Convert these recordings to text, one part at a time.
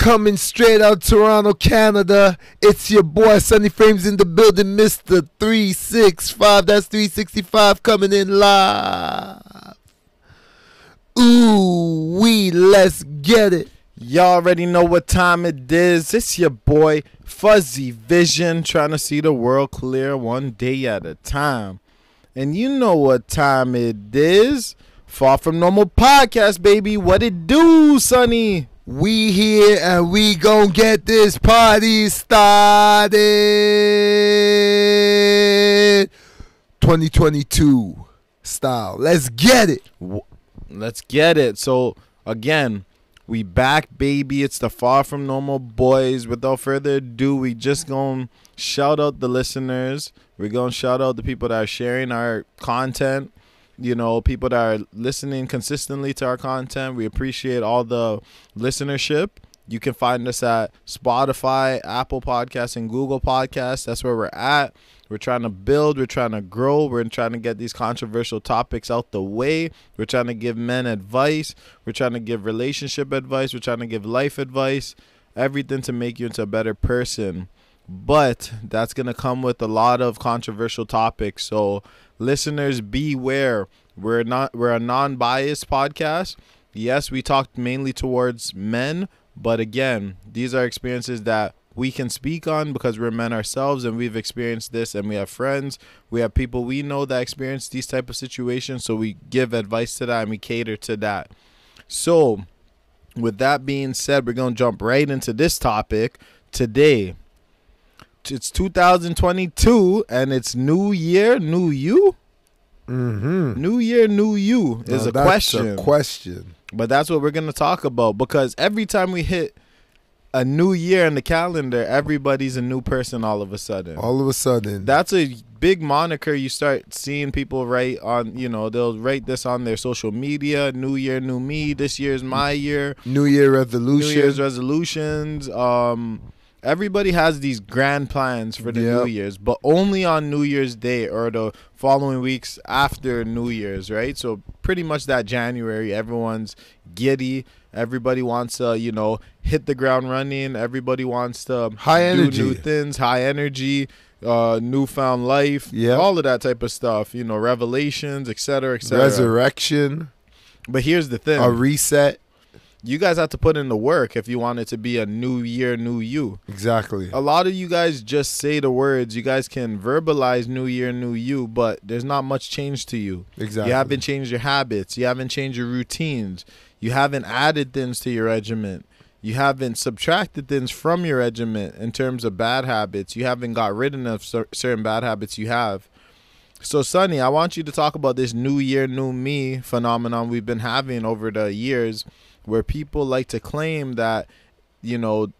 Coming straight out Toronto, Canada. It's your boy Sunny Frames in the building, Mr. 365. That's 365 coming in live. Ooh, we let's get it. Y'all already know what time it is. It's your boy Fuzzy Vision trying to see the world clear one day at a time. And you know what time it is. Far from normal podcast, baby. What it do, Sonny? We here and we gon' get this party started. 2022 style. Let's get it. Let's get it. So again, we back, baby. It's the Far From Normal Boys. Without further ado, we just gonna shout out the listeners. We're gonna shout out the people that are sharing our content. You know, people that are listening consistently to our content. We appreciate all the listenership. You can find us at Spotify, Apple Podcasts, and Google Podcasts. That's where we're at. We're trying to build, we're trying to grow, we're trying to get these controversial topics out the way. We're trying to give men advice, we're trying to give relationship advice, we're trying to give life advice, everything to make you into a better person. But that's going to come with a lot of controversial topics. So, listeners, beware. We're not we're a non-biased podcast. Yes, we talked mainly towards men, but again, these are experiences that we can speak on because we're men ourselves and we've experienced this and we have friends we have people we know that experience these type of situations so we give advice to that and we cater to that so with that being said we're going to jump right into this topic today it's 2022 and it's new year new you Mm-hmm. new year new you is a question A question. but that's what we're going to talk about because every time we hit a new year in the calendar, everybody's a new person all of a sudden. All of a sudden, That's a big moniker you start seeing people write on, you know, they'll write this on their social media, new year, new me, this year's my year, New Year resolutions. New. Year's resolutions. Um everybody has these grand plans for the New Year's, but only on New Year's Day or the following weeks after New Year's, right? So pretty much that January, everyone's giddy. Everybody wants to, you know, hit the ground running. Everybody wants to High do energy. new things, high energy, uh, newfound life, yeah, all of that type of stuff. You know, revelations, et cetera, et cetera. Resurrection. But here's the thing: A reset. You guys have to put in the work if you want it to be a new year, new you. Exactly. A lot of you guys just say the words. You guys can verbalize new year, new you, but there's not much change to you. Exactly. You haven't changed your habits. You haven't changed your routines. You haven't added things to your regiment. You haven't subtracted things from your regiment in terms of bad habits. You haven't got rid of certain bad habits you have. So, Sonny, I want you to talk about this new year, new me phenomenon we've been having over the years where people like to claim that, you know,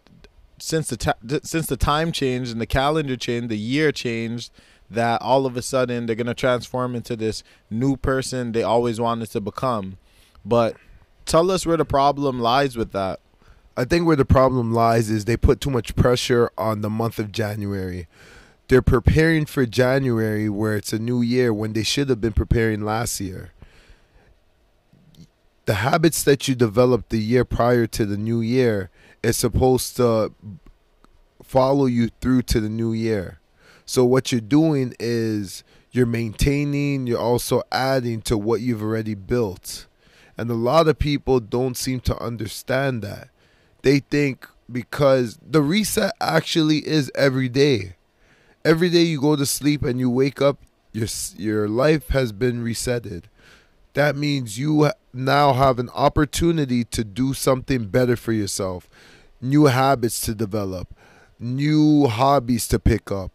since the ta- since the time changed and the calendar changed, the year changed, that all of a sudden they're gonna transform into this new person they always wanted to become. But tell us where the problem lies with that. I think where the problem lies is they put too much pressure on the month of January. They're preparing for January where it's a new year when they should have been preparing last year. The habits that you developed the year prior to the new year is supposed to follow you through to the new year. So what you're doing is you're maintaining, you're also adding to what you've already built. And a lot of people don't seem to understand that they think because the reset actually is every day. Every day you go to sleep and you wake up, your your life has been resetted. That means you now have an opportunity to do something better for yourself, new habits to develop, new hobbies to pick up.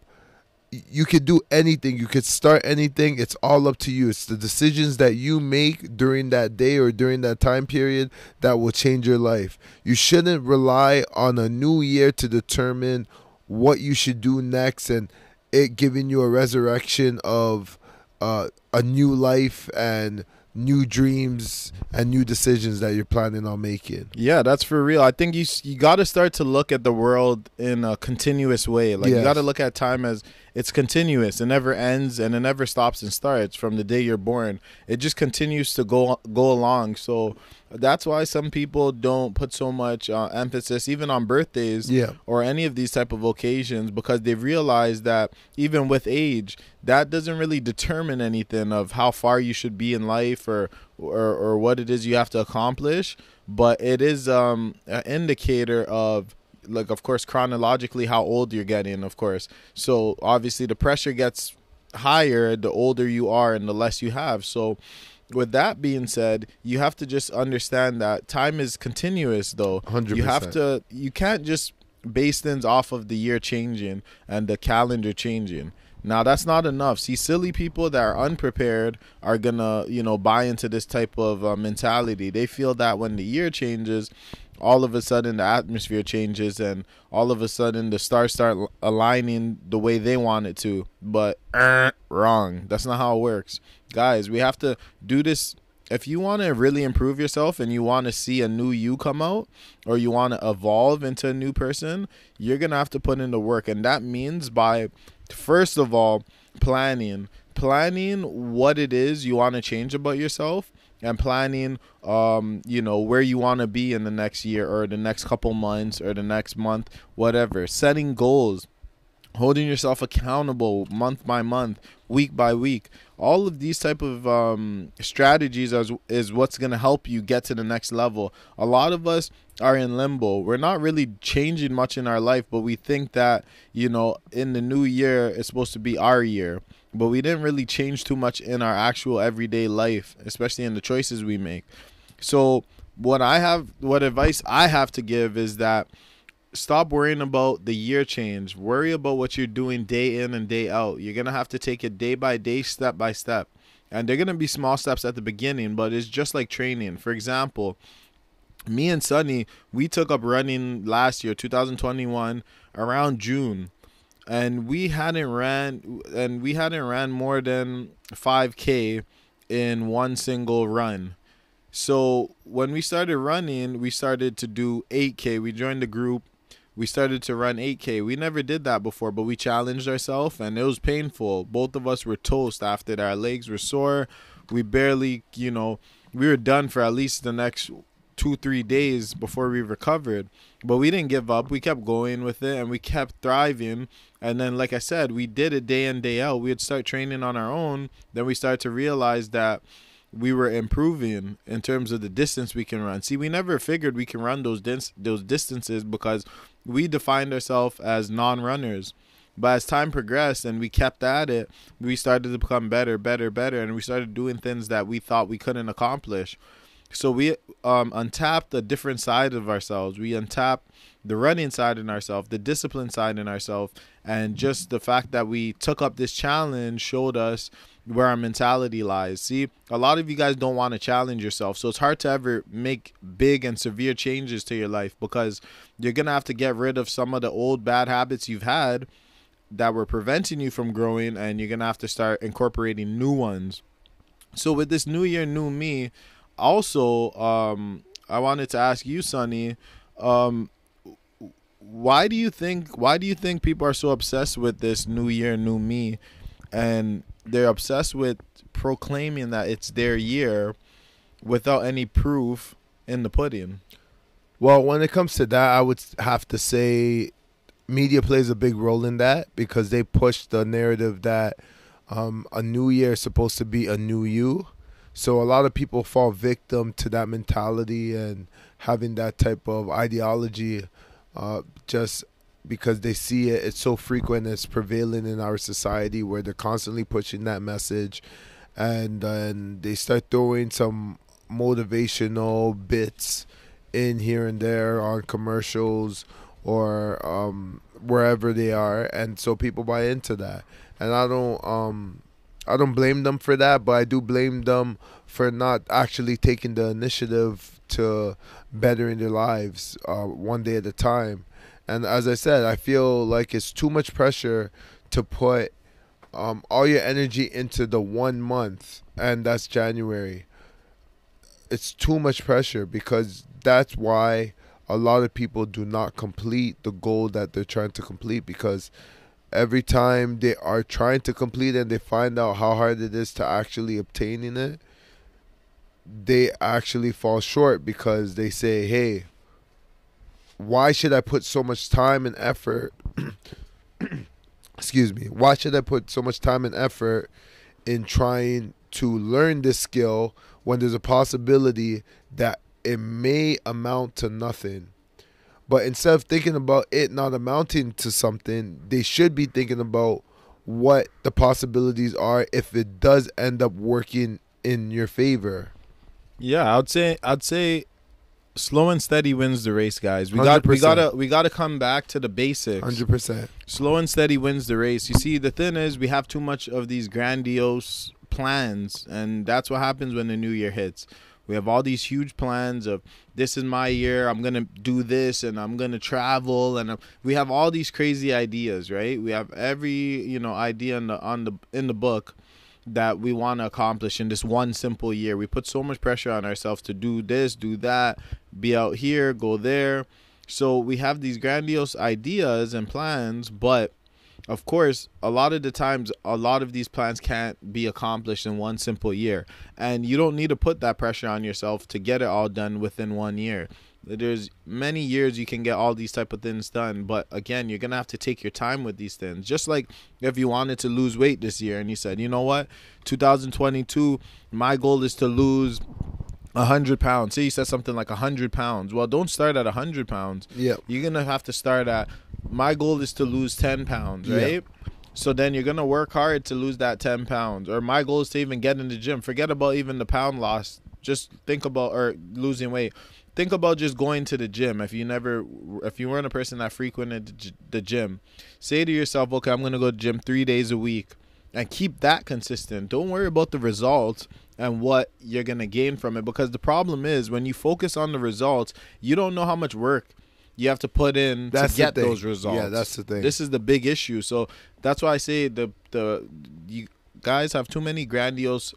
You could do anything. You could start anything. It's all up to you. It's the decisions that you make during that day or during that time period that will change your life. You shouldn't rely on a new year to determine what you should do next and it giving you a resurrection of uh, a new life and new dreams and new decisions that you're planning on making. Yeah, that's for real. I think you you got to start to look at the world in a continuous way. Like you got to look at time as it's continuous. It never ends and it never stops and starts from the day you're born. It just continues to go go along. So that's why some people don't put so much uh, emphasis even on birthdays Yeah. or any of these type of occasions because they've realized that even with age that doesn't really determine anything of how far you should be in life or or, or what it is you have to accomplish but it is um an indicator of like of course chronologically how old you're getting of course. So obviously the pressure gets higher the older you are and the less you have. So with that being said you have to just understand that time is continuous though. 100%. you have to you can't just base things off of the year changing and the calendar changing. Now that's not enough. See silly people that are unprepared are gonna you know buy into this type of uh, mentality. They feel that when the year changes all of a sudden the atmosphere changes and all of a sudden the stars start aligning the way they want it to but uh, wrong. That's not how it works. Guys we have to do this. If you want to really improve yourself and you want to see a new you come out or you want to evolve into a new person you're gonna have to put in the work. And that means by first of all planning. Planning what it is you want to change about yourself and planning um you know where you want to be in the next year or the next couple months or the next month whatever. Setting goals holding yourself accountable month by month week by week. All of these type of um, strategies is, is what's going to help you get to the next level. A lot of us are in limbo. We're not really changing much in our life but we think that you know in the new year it's supposed to be our year but we didn't really change too much in our actual everyday life especially in the choices we make so what i have what advice i have to give is that stop worrying about the year change. Worry about what you're doing day in and day out. You're going to have to take it day by day, step by step. And they're going to be small steps at the beginning, but it's just like training. For example, me and Sunny, we took up running last year, 2021, around June. And we hadn't ran and we hadn't ran more than 5k in one single run. So when we started running, we started to do 8K. We joined the group. We started to run 8K. We never did that before, but we challenged ourselves and it was painful. Both of us were toast after that. Our legs were sore. We barely, you know, we were done for at least the next two, three days before we recovered. But we didn't give up. We kept going with it and we kept thriving. And then, like I said, we did it day in, day out. We'd start training on our own. Then we started to realize that we were improving in terms of the distance we can run. See, we never figured we can run those dis- those distances because we defined ourselves as non-runners. But as time progressed and we kept at it, we started to become better, better, better, and we started doing things that we thought we couldn't accomplish. So we um, untapped a different side of ourselves. We untapped the running side in ourselves, the discipline side in ourselves, and just the fact that we took up this challenge showed us where our mentality lies. See, a lot of you guys don't want to challenge yourself, so it's hard to ever make big and severe changes to your life because you're gonna have to get rid of some of the old bad habits you've had that were preventing you from growing, and you're gonna have to start incorporating new ones. So with this new year, new me, also, um, I wanted to ask you, Sonny, um, why do you think why do you think people are so obsessed with this new year, new me, and they're obsessed with proclaiming that it's their year without any proof in the pudding? Well, when it comes to that, I would have to say media plays a big role in that because they push the narrative that um, a new year is supposed to be a new you. So a lot of people fall victim to that mentality and having that type of ideology uh, just because they see it. It's so frequent, it's prevailing in our society where they're constantly pushing that message. And then they start throwing some motivational bits in here and there on commercials or um, wherever they are, and so people buy into that. And I don't, um, I don't blame them for that, but I do blame them for not actually taking the initiative to bettering their lives uh, one day at a time. And as I said, I feel like it's too much pressure to put um, all your energy into the one month, and that's January. It's too much pressure because that's why a lot of people do not complete the goal that they're trying to complete because every time they are trying to complete and they find out how hard it is to actually obtaining it, they actually fall short because they say, "Hey, why should I put so much time and effort?" excuse me. Why should I put so much time and effort in trying to learn this skill when there's a possibility that it may amount to nothing? But instead of thinking about it not amounting to something, they should be thinking about what the possibilities are if it does end up working in your favor. Yeah, I'd say I'd say slow and steady wins the race, guys. We got we 100%. gotta we gotta come back to the basics. Hundred percent. Slow and steady wins the race. You see, the thing is, we have too much of these grandiose plans, and that's what happens when the new year hits. We have all these huge plans of this is my year. I'm gonna do this, and I'm gonna travel, and uh, we have all these crazy ideas, right? We have every you know idea in the on the in the book that we want to accomplish in this one simple year. We put so much pressure on ourselves to do this, do that, be out here, go there. So we have these grandiose ideas and plans, but of course, a lot of the times, a lot of these plans can't be accomplished in one simple year. And you don't need to put that pressure on yourself to get it all done within one year. There's many years you can get all these type of things done, but again, you're gonna have to take your time with these things. Just like if you wanted to lose weight this year and you said, you know what, 2022, my goal is to lose a hundred pounds. Say you said something like a hundred pounds. Well, don't start at a hundred pounds. Yeah. You're gonna have to start at. My goal is to lose ten pounds, Yeah. right? So then you're gonna work hard to lose that ten pounds. Or my goal is to even get in the gym. Forget about even the pound loss. Just think about or losing weight. Think about just going to the gym. If you never, if you weren't a person that frequented the gym, say to yourself, okay, I'm gonna go to the gym three days a week, and keep that consistent. Don't worry about the results and what you're gonna gain from it because the problem is when you focus on the results, you don't know how much work you have to put in That's to the get thing. those results. Yeah, that's the thing. This is the big issue. So that's why I say the the you guys have too many grandiose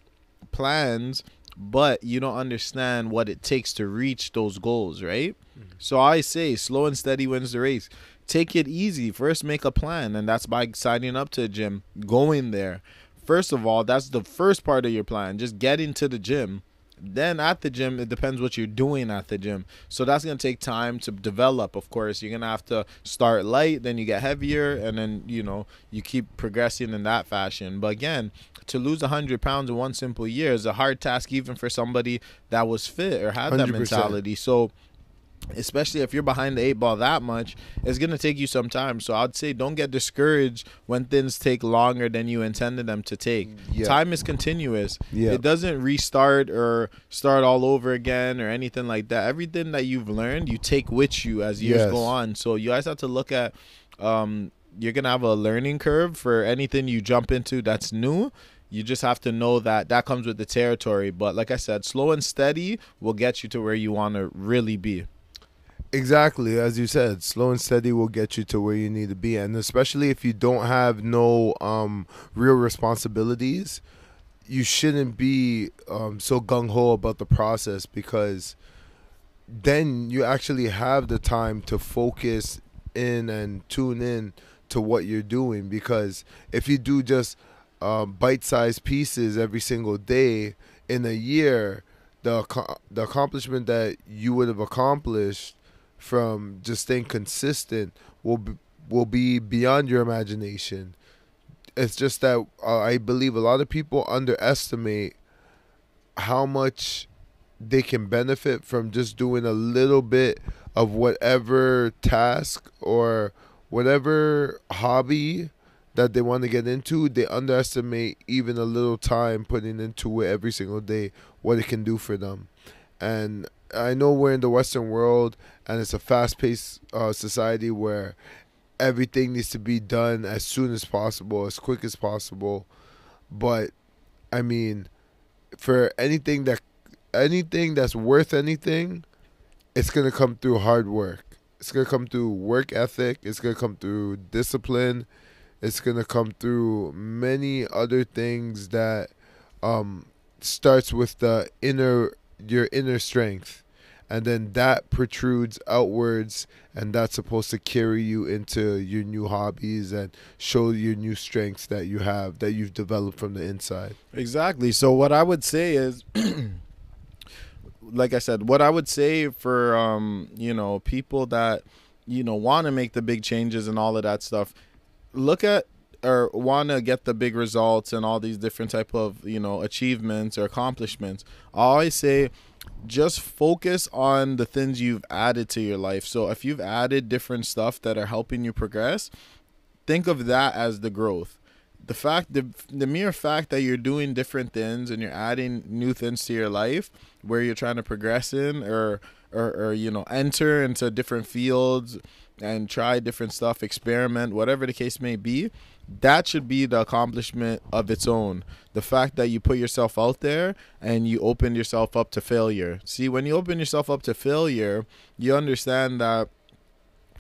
plans, but you don't understand what it takes to reach those goals, right? Mm-hmm. So I say slow and steady wins the race. Take it easy. First make a plan and that's by signing up to a gym, going there. First of all, that's the first part of your plan. Just getting to the gym. Then at the gym, it depends what you're doing at the gym. So that's gonna take time to develop. Of course, you're gonna have to start light, then you get heavier, and then you know you keep progressing in that fashion. But again, to lose hundred pounds in one simple year is a hard task, even for somebody that was fit or had that 100%. mentality. So especially if you're behind the eight ball that much, it's gonna take you some time. So I'd say don't get discouraged when things take longer than you intended them to take. Yeah. Time is continuous. Yeah. It doesn't restart or start all over again or anything like that. Everything that you've learned, you take with you as years Yes. go on. So you guys have to look at um you're gonna have a learning curve for anything you jump into that's new. You just have to know that that comes with the territory. But like I said, slow and steady will get you to where you want to really be. Exactly, as you said, slow and steady will get you to where you need to be, and especially if you don't have no um, real responsibilities, you shouldn't be um, so gung ho about the process because then you actually have the time to focus in and tune in to what you're doing. Because if you do just um, bite-sized pieces every single day in a year, the the accomplishment that you would have accomplished from just staying consistent will be, will be beyond your imagination. It's just that uh, I believe a lot of people underestimate how much they can benefit from just doing a little bit of whatever task or whatever hobby that they want to get into. They underestimate even a little time putting into it every single day what it can do for them. And I know we're in the Western world and it's a fast paced uh, society where everything needs to be done as soon as possible, as quick as possible. But I mean, for anything that anything that's worth anything, it's gonna come through hard work. It's gonna come through work ethic. It's gonna come through discipline. It's gonna come through many other things that um, starts with the inner your inner strength, and then that protrudes outwards and that's supposed to carry you into your new hobbies and show your new strengths that you have that you've developed from the inside Exactly. So what I would say is like I said, what I would say for um, you know, people that you know want to make the big changes and all of that stuff, look at or want to get the big results and all these different type of, you know, achievements or accomplishments. I always say just focus on the things you've added to your life. So if you've added different stuff that are helping you progress, think of that as the growth the fact the the mere fact that you're doing different things and you're adding new things to your life where you're trying to progress in or or, or you know enter into different fields and try different stuff experiment whatever the case may be that should be the accomplishment of its own the fact that you put yourself out there and you open yourself up to failure see when you open yourself up to failure you understand that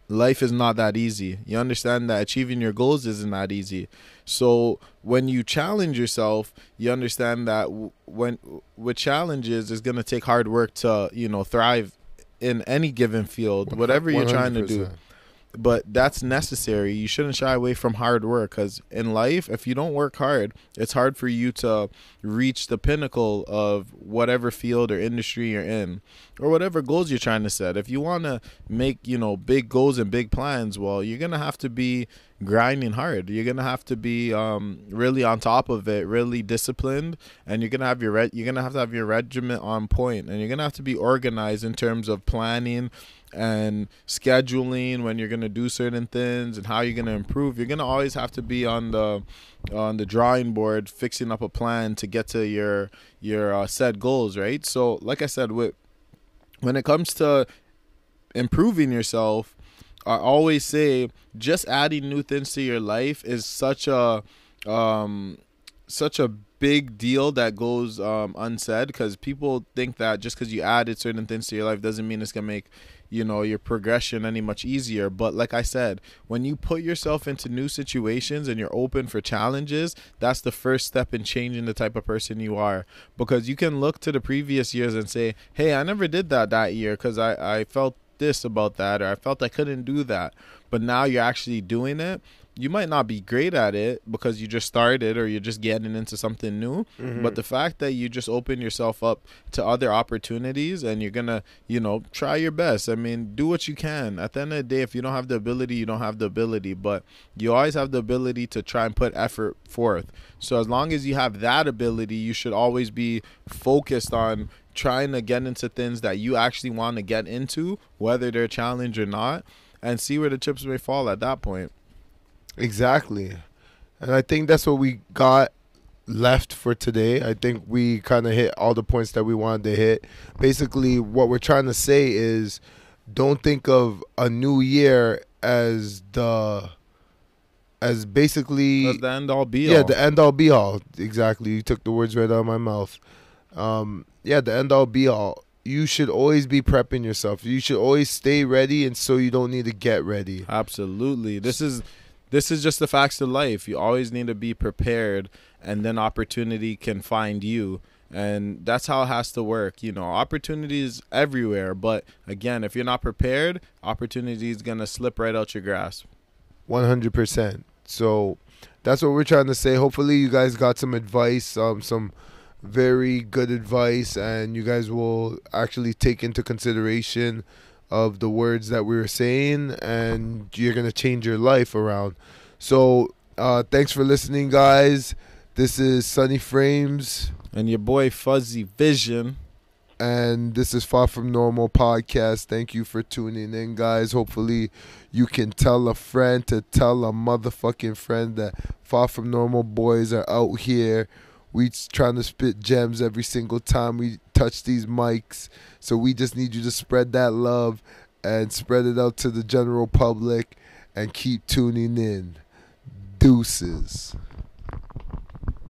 life is not that easy. You understand that achieving your goals isn't that easy. So when you challenge yourself, you understand that when with challenges, it's gonna take hard work to you know thrive in any given field, whatever you're trying to do 100%. But that's necessary. You shouldn't shy away from hard work because in life, if you don't work hard, it's hard for you to reach the pinnacle of whatever field or industry you're in or whatever goals you're trying to set. If you want to make, you know, big goals and big plans, well, you're going to have to be grinding hard. You're going to have to be um, really on top of it, really disciplined, and you're going to have your re- you're going to have to have your regiment on point and you're going to have to be organized in terms of planning and scheduling when you're going to do certain things and how you're going to improve you're going to always have to be on the on the drawing board fixing up a plan to get to your your uh, set goals right so like i said with when it comes to improving yourself i always say just adding new things to your life is such a um such a big deal that goes um, unsaid because people think that just because you added certain things to your life doesn't mean it's gonna make you know your progression any much easier. But like i said when you put yourself into new situations and you're open for challenges that's the first step in changing the type of person you are. Because you can look to the previous years and say hey i never did that that year because i i felt this about that or i felt i couldn't do that. But now you're actually doing it you might not be great at it because you just started or you're just getting into something new mm-hmm. but the fact that you just open yourself up to other opportunities and you're gonna you know try your best. I mean do what you can. At the end of the day if you don't have the ability you don't have the ability but you always have the ability to try and put effort forth. So as long as you have that ability you should always be focused on trying to get into things that you actually want to get into whether they're a challenge or not and see where the chips may fall at that point Exactly. And I think that's what we got left for today. I think we kind of hit all the points that we wanted to hit. Basically, what we're trying to say is don't think of a new year as the as basically That's the end all be yeah all. Yeah, the end all be all exactly you took the words right out of my mouth um yeah the end all be all you should always be prepping yourself you should always stay ready and so you don't need to get ready Absolutely. This is this is just the facts of life. You always need to be prepared and then opportunity can find you. And that's how it has to work. You know, opportunities everywhere, but again, if you're not prepared, opportunity is going to slip right out your grasp. 100% so that's what we're trying to say hopefully you guys got some advice um some very good advice and you guys will actually take into consideration of the words that we were saying and you're going to change your life around so uh thanks for listening guys this is sunny frames And your boy Fuzzy Vision. and this is Far From Normal podcast. Thank you for tuning in, guys. Hopefully, you can tell a friend to tell a motherfucking friend that Far From Normal boys are out here. We trying to spit gems every single time we touch these mics. So we just need you to spread that love and spread it out to the general public and keep tuning in. Deuces.